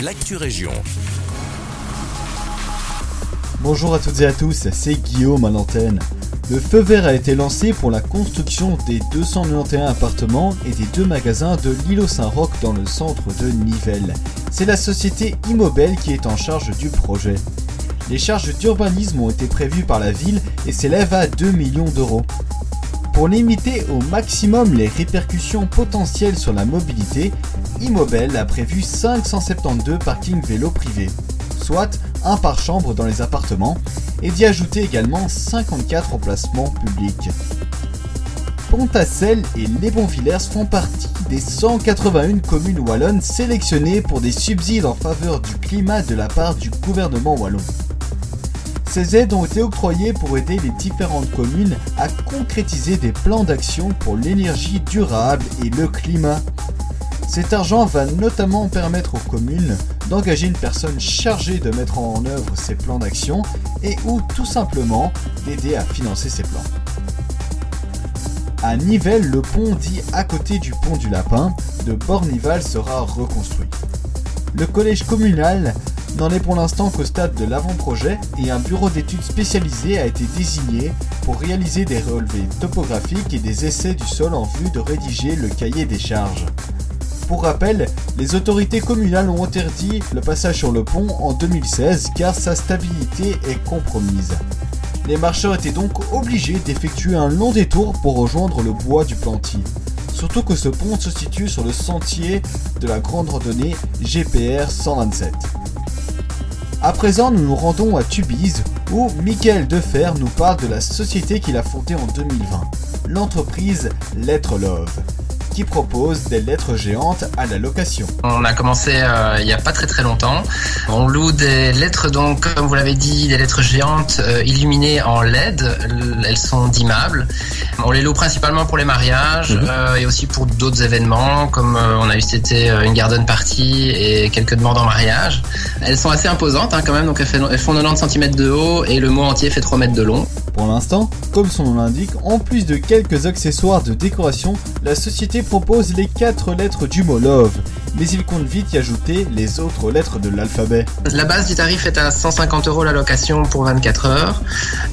l'actu région. Bonjour à toutes et à tous, c'est Guillaume à l'antenne. Le feu vert a été lancé pour la construction des 291 appartements et des deux magasins de l'îlot Saint-Roch dans le centre de Nivelles. C'est la société Immobel qui est en charge du projet. Les charges d'urbanisme ont été prévues par la ville et s'élèvent à 2 millions d'euros. Pour limiter au maximum les répercussions potentielles sur la mobilité, Immobel a prévu 572 parkings vélos privés, soit un par chambre dans les appartements, et d'y ajouter également 54 emplacements publics. Pontacelle et Les Bonvillers font partie des 181 communes wallonnes sélectionnées pour des subsides en faveur du climat de la part du gouvernement wallon. Ces aides ont été octroyées pour aider les différentes communes à concrétiser des plans d'action pour l'énergie durable et le climat. Cet argent va notamment permettre aux communes d'engager une personne chargée de mettre en œuvre ces plans d'action et ou tout simplement d'aider à financer ces plans. À Nivelles, le pont dit à côté du pont du Lapin de Bornival sera reconstruit. Le collège communal n'en est pour l'instant qu'au stade de l'avant-projet et un bureau d'études spécialisé a été désigné pour réaliser des relevés topographiques et des essais du sol en vue de rédiger le cahier des charges. Pour rappel, les autorités communales ont interdit le passage sur le pont en 2016 car sa stabilité est compromise. Les marcheurs étaient donc obligés d'effectuer un long détour pour rejoindre le bois du Planty. Surtout que ce pont se situe sur le sentier de la grande randonnée GPR 127. À présent, nous nous rendons à Tubize, où Michael Defer nous parle de la société qu'il a fondée en 2020, l'entreprise Lettre Love qui propose des lettres géantes à la location. On a commencé euh, il n'y a pas très très longtemps. On loue des lettres, donc comme vous l'avez dit, des lettres géantes euh, illuminées en LED. Elles sont dimmables. On les loue principalement pour les mariages mhm. euh, et aussi pour d'autres événements, comme on a eu cet été une garden party et quelques demandes en mariage. Elles sont assez imposantes hein, quand même, donc elles, elles font 90 cm de haut et le mot entier fait 3 mètres de long. Pour l'instant, comme son nom l'indique, en plus de quelques accessoires de décoration, la société propose les 4 lettres du mot love, mais il compte vite y ajouter les autres lettres de l'alphabet. La base du tarif est à 150 euros la location pour 24 heures.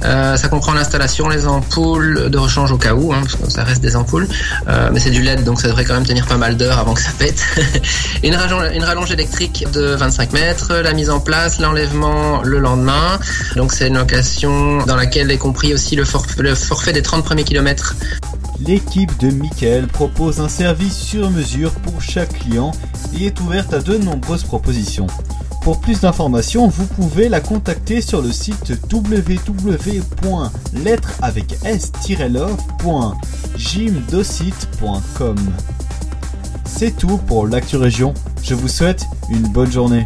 Euh, ça comprend l'installation, les ampoules de rechange au cas où, hein, parce que ça reste des ampoules, euh, mais c'est du LED donc ça devrait quand même tenir pas mal d'heures avant que ça pète. une, rallonge, une rallonge électrique de 25 mètres, la mise en place, l'enlèvement le lendemain. Donc c'est une location dans laquelle est compris aussi le, forfait des 30 premiers kilomètres. L'équipe de Michael propose un service sur mesure pour chaque client et est ouverte à de nombreuses propositions. Pour plus d'informations, vous pouvez la contacter sur le site www.lettre avec s-love.gymdocite.com. C'est tout pour l'actu région. Je vous souhaite une bonne journée.